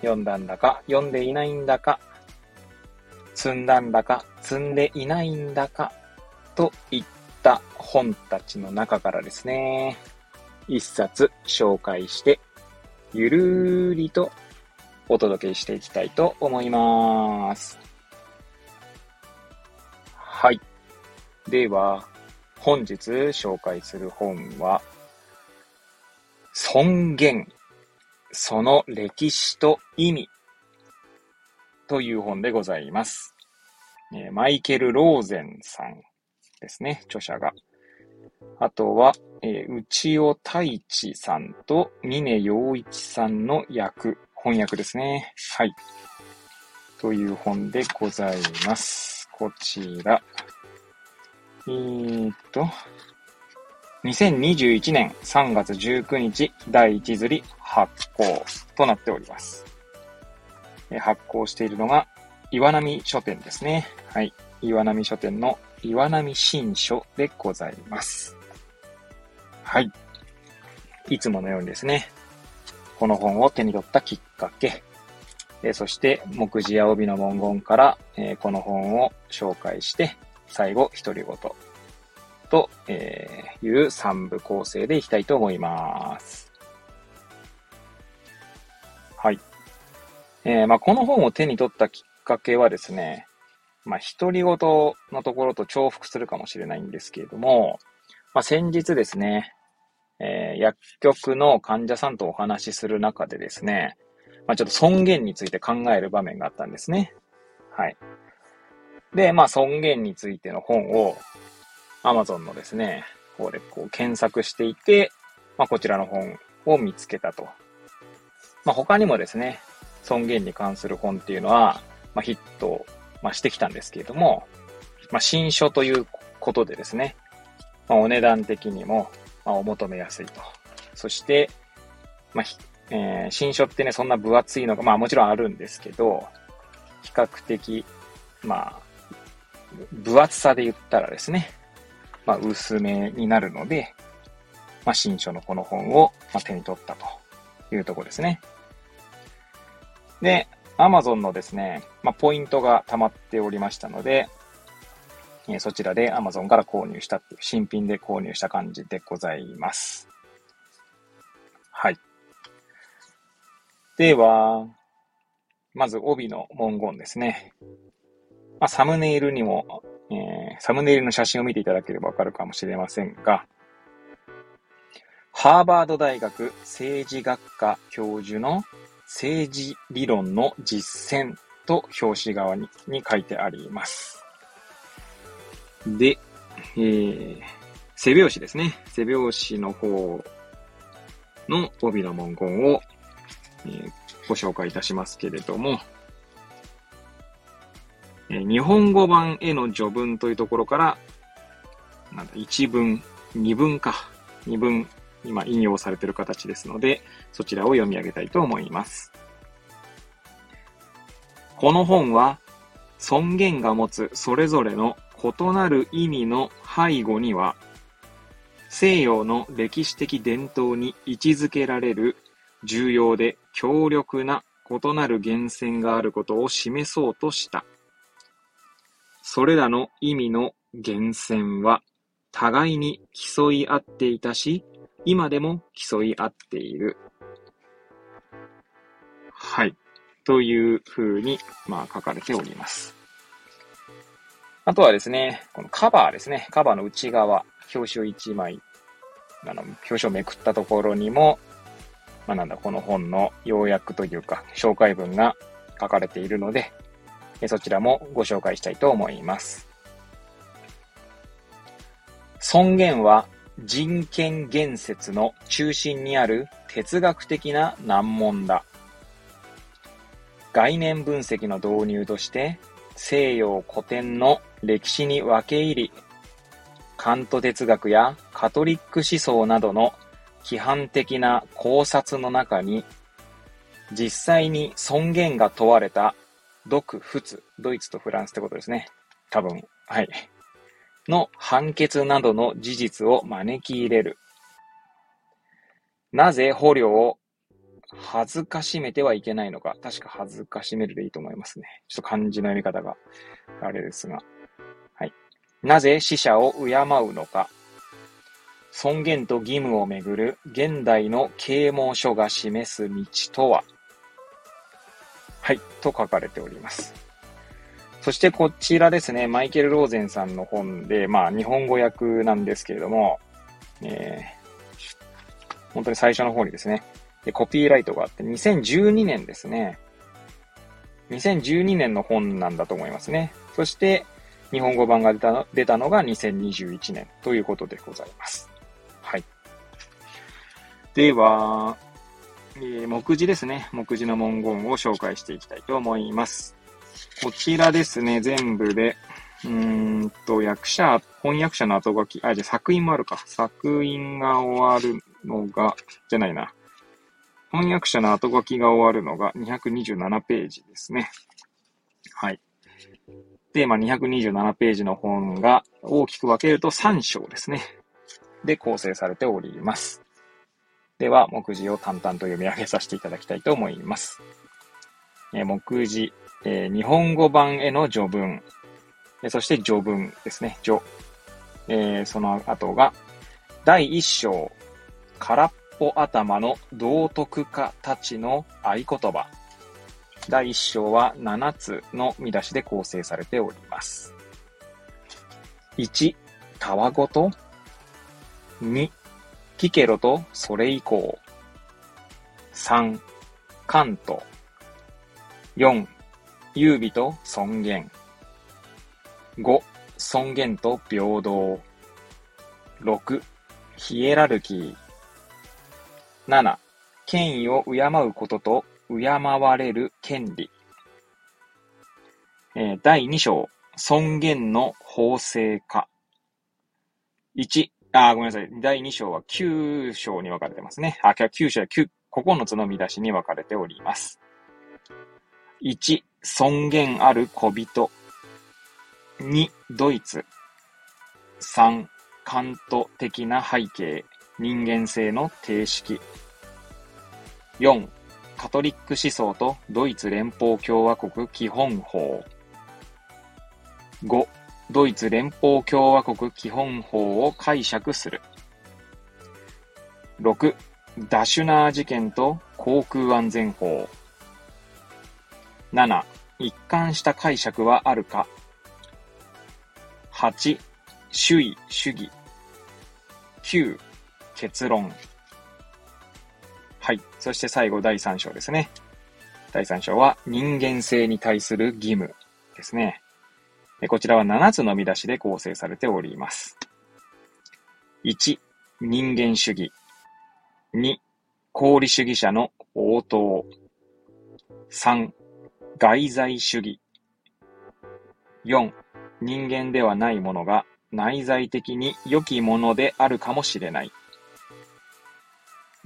読んだんだか読んでいないんだか、積んだんだか積んでいないんだか、といった本たちの中からですね、一冊紹介して、ゆるーりとお届けしていきたいと思います。はい。では、本日紹介する本は、尊厳、その歴史と意味という本でございます。マイケル・ローゼンさんですね、著者が。あとは、えー、内尾太一さんと峰洋一さんの役、翻訳ですね。はい。という本でございます。こちら。えー、っと、2021年3月19日第1釣り発行となっております。発行しているのが岩波書店ですね。はい。岩波書店の岩波新書でございます。はい。いつものようにですね、この本を手に取ったきっかけ、えそして目次や帯の文言から、えこの本を紹介して、最後、独り言と、えいう3部構成でいきたいと思います。はい。えー、まあ、この本を手に取ったきっかけはですね、まあ、独り言のところと重複するかもしれないんですけれども、まあ、先日ですね、えー、薬局の患者さんとお話しする中でですね、まあ、ちょっと尊厳について考える場面があったんですね。はい。で、まあ、尊厳についての本を Amazon のですね、方でこう検索していて、まあ、こちらの本を見つけたと。まあ、他にもですね、尊厳に関する本っていうのは、まあ、ヒット、まあ、してきたんですけれども、まあ、新書ということでですね、まあ、お値段的にも、まあ、お求めやすいと。そして、まあ、えー、新書ってね、そんな分厚いのが、まあもちろんあるんですけど、比較的、まあ、分厚さで言ったらですね、まあ薄めになるので、まあ新書のこの本を、まあ、手に取ったというところですね。で、Amazon のですね、まあポイントが溜まっておりましたので、えそちらで Amazon から購入したっていう、新品で購入した感じでございます。はい。では、まず帯の文言ですね。まあ、サムネイルにも、えー、サムネイルの写真を見ていただければわかるかもしれませんが、ハーバード大学政治学科教授の政治理論の実践と表紙側にに書いてあります。で、えー、背表紙ですね。背表紙の方の帯の文言を、えー、ご紹介いたしますけれども、えー、日本語版への序文というところから、なんだ、一文、二文か。二文、今引用されている形ですので、そちらを読み上げたいと思います。この本は、尊厳が持つそれぞれの異なる意味の背後には、西洋の歴史的伝統に位置づけられる重要で強力な異なる源泉があることを示そうとした。それらの意味の源泉は互いに競い合っていたし、今でも競い合っている。はい。というふうに、まあ、書かれております。あとはですね、このカバーですね。カバーの内側、表紙を1枚、あの、表紙をめくったところにも、まあ、なんだ、この本の要約というか、紹介文が書かれているので、そちらもご紹介したいと思います。尊厳は人権言説の中心にある哲学的な難問だ。概念分析の導入として西洋古典の歴史に分け入り、カント哲学やカトリック思想などの規範的な考察の中に、実際に尊厳が問われた独仏、ドイツとフランスってことですね。多分、はい。の判決などの事実を招き入れる。なぜ捕虜を恥ずかしめてはいけないのか。確か恥ずかしめるでいいと思いますね。ちょっと漢字の読み方があれですが。はい。なぜ死者を敬うのか。尊厳と義務をめぐる現代の啓蒙書が示す道とははい、と書かれております。そしてこちらですね、マイケル・ローゼンさんの本で、まあ日本語訳なんですけれども、えー、本当に最初の方にですね、で、コピーライトがあって、2012年ですね。2012年の本なんだと思いますね。そして、日本語版が出た出たのが2021年ということでございます。はい。では、えー、目次ですね。目次の文言を紹介していきたいと思います。こちらですね、全部で、うんと、役者、翻訳者の後書き、あ、じゃ作品もあるか。作品が終わるのが、じゃないな。翻訳者の後書きが終わるのが227ページですね。はい。で、まあ、227ページの本が大きく分けると3章ですね。で構成されております。では、目次を淡々と読み上げさせていただきたいと思います。え目次、えー、日本語版への序文、そして序文ですね。序。えー、その後が、第1章、空っぽ頭の道徳家たちの合言葉。第1章は7つの見出しで構成されております。1、たわごと。2、聞けろとそれ以降。3、関東。4、優美と尊厳。5、尊厳と平等。6、ヒエラルキー。7、権威を敬うことと敬われる権利。えー、第2章、尊厳の法制化。1、あ、ごめんなさい。第2章は9章に分かれてますね。あ、9章は9、9つの見出しに分かれております。1、尊厳ある小人。2、ドイツ。3、カント的な背景。人間性の定式。4、カトリック思想とドイツ連邦共和国基本法。5、ドイツ連邦共和国基本法を解釈する。6、ダシュナー事件と航空安全法。7、一貫した解釈はあるか。8、主義、主義。9、結論。はい。そして最後、第3章ですね。第3章は、人間性に対する義務ですね。こちらは7つの見出しで構成されております。1、人間主義。2、功利主義者の応答。3、外在主義。4、人間ではないものが内在的に良きものであるかもしれない。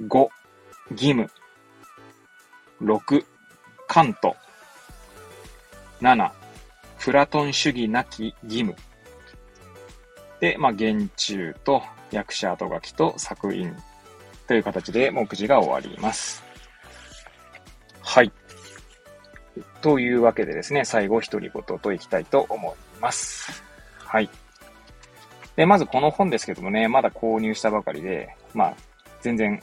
5、義務。6、カント。7、プラトン主義なき義務。で、まあ、言中と役者後書きと作品という形で目次が終わります。はい。というわけでですね、最後独り言といきたいと思います。はい。で、まずこの本ですけどもね、まだ購入したばかりで、まあ、全然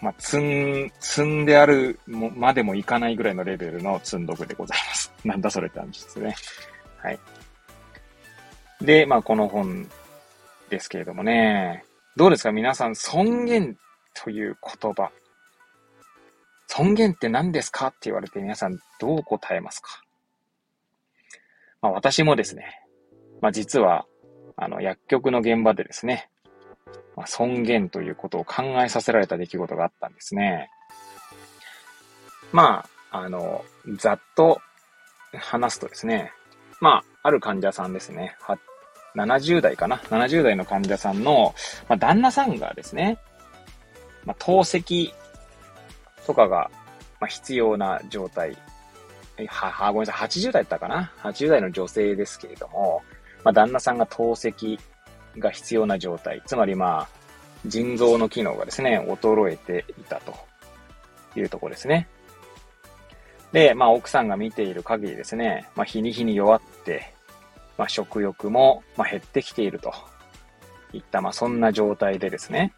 まあ、積ん、積んであるまでもいかないぐらいのレベルの積んどくでございます。なんだそれって感じですね。はい。で、まあ、この本ですけれどもね、どうですか？皆さん、尊厳という言葉。尊厳って何ですか？って言われて皆さんどう答えますか？まあ、私もですね、まあ、実は、あの、薬局の現場でですね、まあ、尊厳ということを考えさせられた出来事があったんですね。まあ、あの、ざっと話すとですね、まあ、ある患者さんですね。は70代かな ?70 代の患者さんの、まあ、旦那さんがですね、まあ、透析とかが、まあ、必要な状態。は、は、ごめんなさい。80代だったかな ?80 代の女性ですけれども、まあ、旦那さんが透析が必要な状態。つまりまあ、腎臓の機能がですね、衰えていたというところですね。で、まあ、奥さんが見ている限りですね、まあ、日に日に弱って、まあ、食欲も、まあ、減ってきているといった、まあ、そんな状態でですね、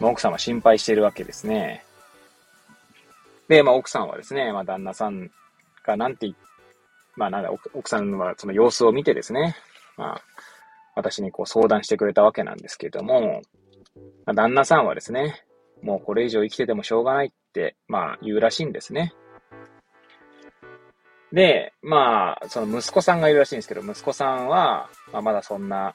まあ、奥さんは心配しているわけですね。で、まあ、奥さんはですね、まあ、旦那さんがなんてまあ、なんだ、奥さんはその様子を見てですね、まあ、私にこう相談してくれたわけなんですけれども、まあ、旦那さんはですね、もうこれ以上生きててもしょうがないって、まあ、言うらしいんですね。で、まあ、その息子さんがいるらしいんですけど、息子さんは、まあ、まだそんな、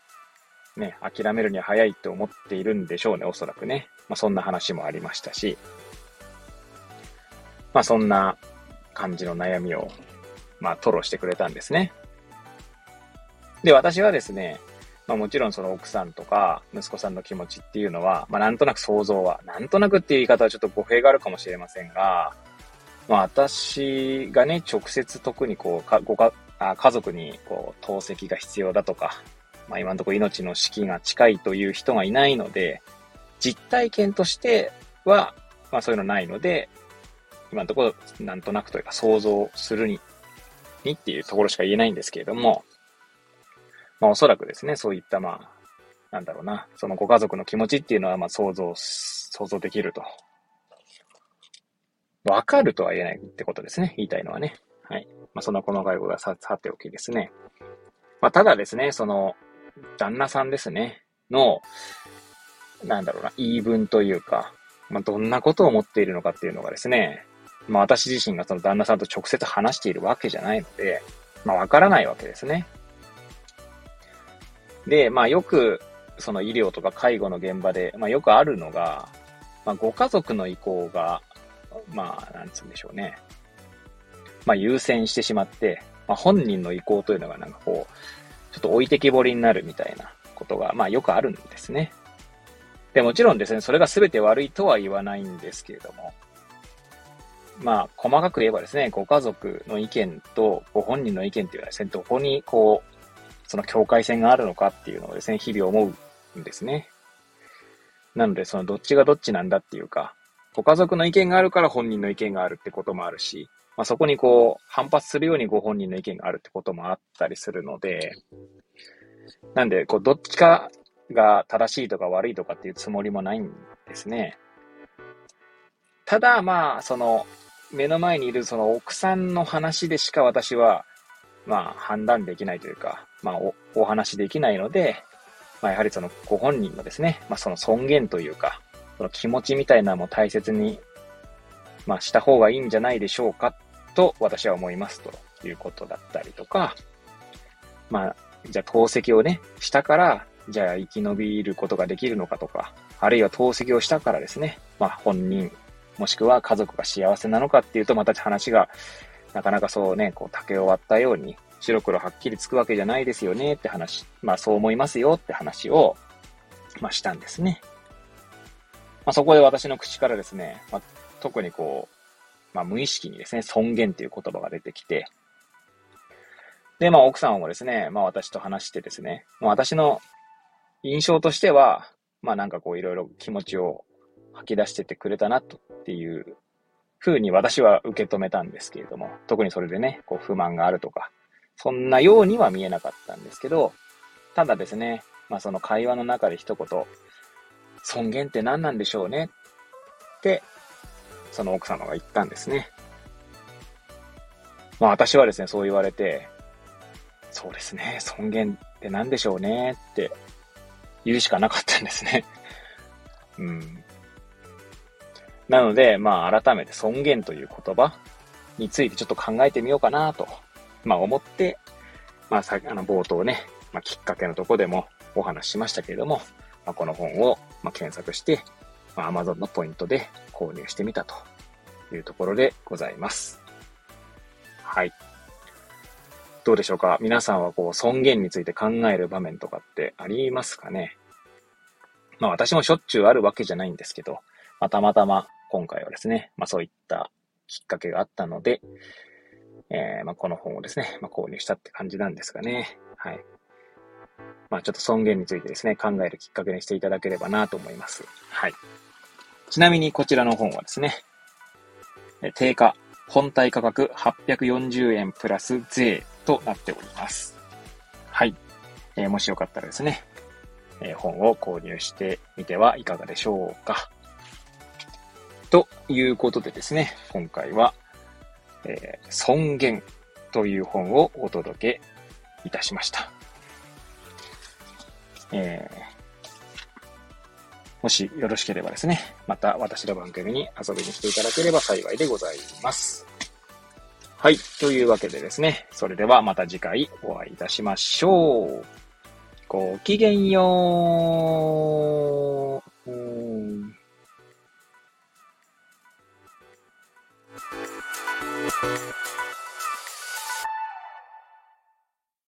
ね、諦めるには早いって思っているんでしょうね、おそらくね。まあ、そんな話もありましたし、まあ、そんな感じの悩みを、まあ、吐露してくれたんですね。で、私はですね、まあ、もちろんその奥さんとか息子さんの気持ちっていうのは、まあ、なんとなく想像は、なんとなくっていう言い方はちょっと語弊があるかもしれませんが、まあ、私がね、直接特にこう、かごかあ家族にこう透析が必要だとか、まあ、今のところ命の死期が近いという人がいないので、実体験としては、まあ、そういうのないので、今のところなんとなくというか想像するに、にっていうところしか言えないんですけれども、まあおそらくですね、そういったまあ、なんだろうな、そのご家族の気持ちっていうのはまあ想像、想像できると。わかるとは言えないってことですね。言いたいのはね。はい。まあ、そんな細かいことはさ、さておきですね。まあ、ただですね、その、旦那さんですね、の、なんだろうな、言い分というか、まあ、どんなことを思っているのかっていうのがですね、まあ、私自身がその旦那さんと直接話しているわけじゃないので、まあ、わからないわけですね。で、まあ、よく、その医療とか介護の現場で、まあ、よくあるのが、まあ、ご家族の意向がまあ、なんつうんでしょうね。まあ、優先してしまって、まあ、本人の意向というのがなんかこう、ちょっと置いてきぼりになるみたいなことが、まあ、よくあるんですね。で、もちろんですね、それが全て悪いとは言わないんですけれども、まあ、細かく言えばですね、ご家族の意見とご本人の意見っていうのはですね、どこにこう、その境界線があるのかっていうのをですね、日々思うんですね。なので、そのどっちがどっちなんだっていうか、ご家族の意見があるから本人の意見があるってこともあるし、まあ、そこにこう、反発するようにご本人の意見があるってこともあったりするので、なんで、こう、どっちかが正しいとか悪いとかっていうつもりもないんですね。ただ、まあ、その、目の前にいるその奥さんの話でしか私は、まあ、判断できないというか、まあお、お話できないので、まあ、やはりそのご本人のですね、まあ、その尊厳というか、その気持ちみたいなのも大切に、まあ、した方がいいんじゃないでしょうか、と私は思いますということだったりとか、まあ、じゃあ透析をね、したから、じゃあ生き延びることができるのかとか、あるいは透析をしたからですね、まあ本人、もしくは家族が幸せなのかっていうと、また話が、なかなかそうね、こう竹を割ったように、白黒はっきりつくわけじゃないですよねって話、まあそう思いますよって話を、まあしたんですね。まあ、そこで私の口からですね、まあ、特にこう、まあ、無意識にですね、尊厳っていう言葉が出てきて、で、まあ、奥さんもですね、まあ、私と話してですね、まあ、私の印象としては、まあ、なんかこう、いろいろ気持ちを吐き出しててくれたなとっていう風に私は受け止めたんですけれども、特にそれでね、こう、不満があるとか、そんなようには見えなかったんですけど、ただですね、まあ、その会話の中で一言、尊厳って何なんでしょうね？って、その奥様が言ったんですね。まあ私はですね、そう言われて、そうですね、尊厳って何でしょうね？って言うしかなかったんですね。うん。なので、まあ改めて尊厳という言葉についてちょっと考えてみようかなと、まあ思って、まあさあの冒頭ね、まあきっかけのとこでもお話ししましたけれども、まあ、この本をま検索して、まあ、Amazon のポイントで購入してみたというところでございます。はい。どうでしょうか？皆さんはこう尊厳について考える場面とかってありますかね？まあ私もしょっちゅうあるわけじゃないんですけど、まあ、たまたま今回はですね、まあそういったきっかけがあったので、えー、まあこの本をですね、まあ購入したって感じなんですがね。はい。まあちょっと尊厳についてですね、考えるきっかけにしていただければなと思います。はい。ちなみにこちらの本はですね、定価、本体価格840円プラス税となっております。はい。えー、もしよかったらですね、えー、本を購入してみてはいかがでしょうか。ということでですね、今回は、えー、尊厳という本をお届けいたしました。えー、もしよろしければですね、また私の番組に遊びに来ていただければ幸いでございます。はい。というわけでですね、それではまた次回お会いいたしましょう。ごきげんよう。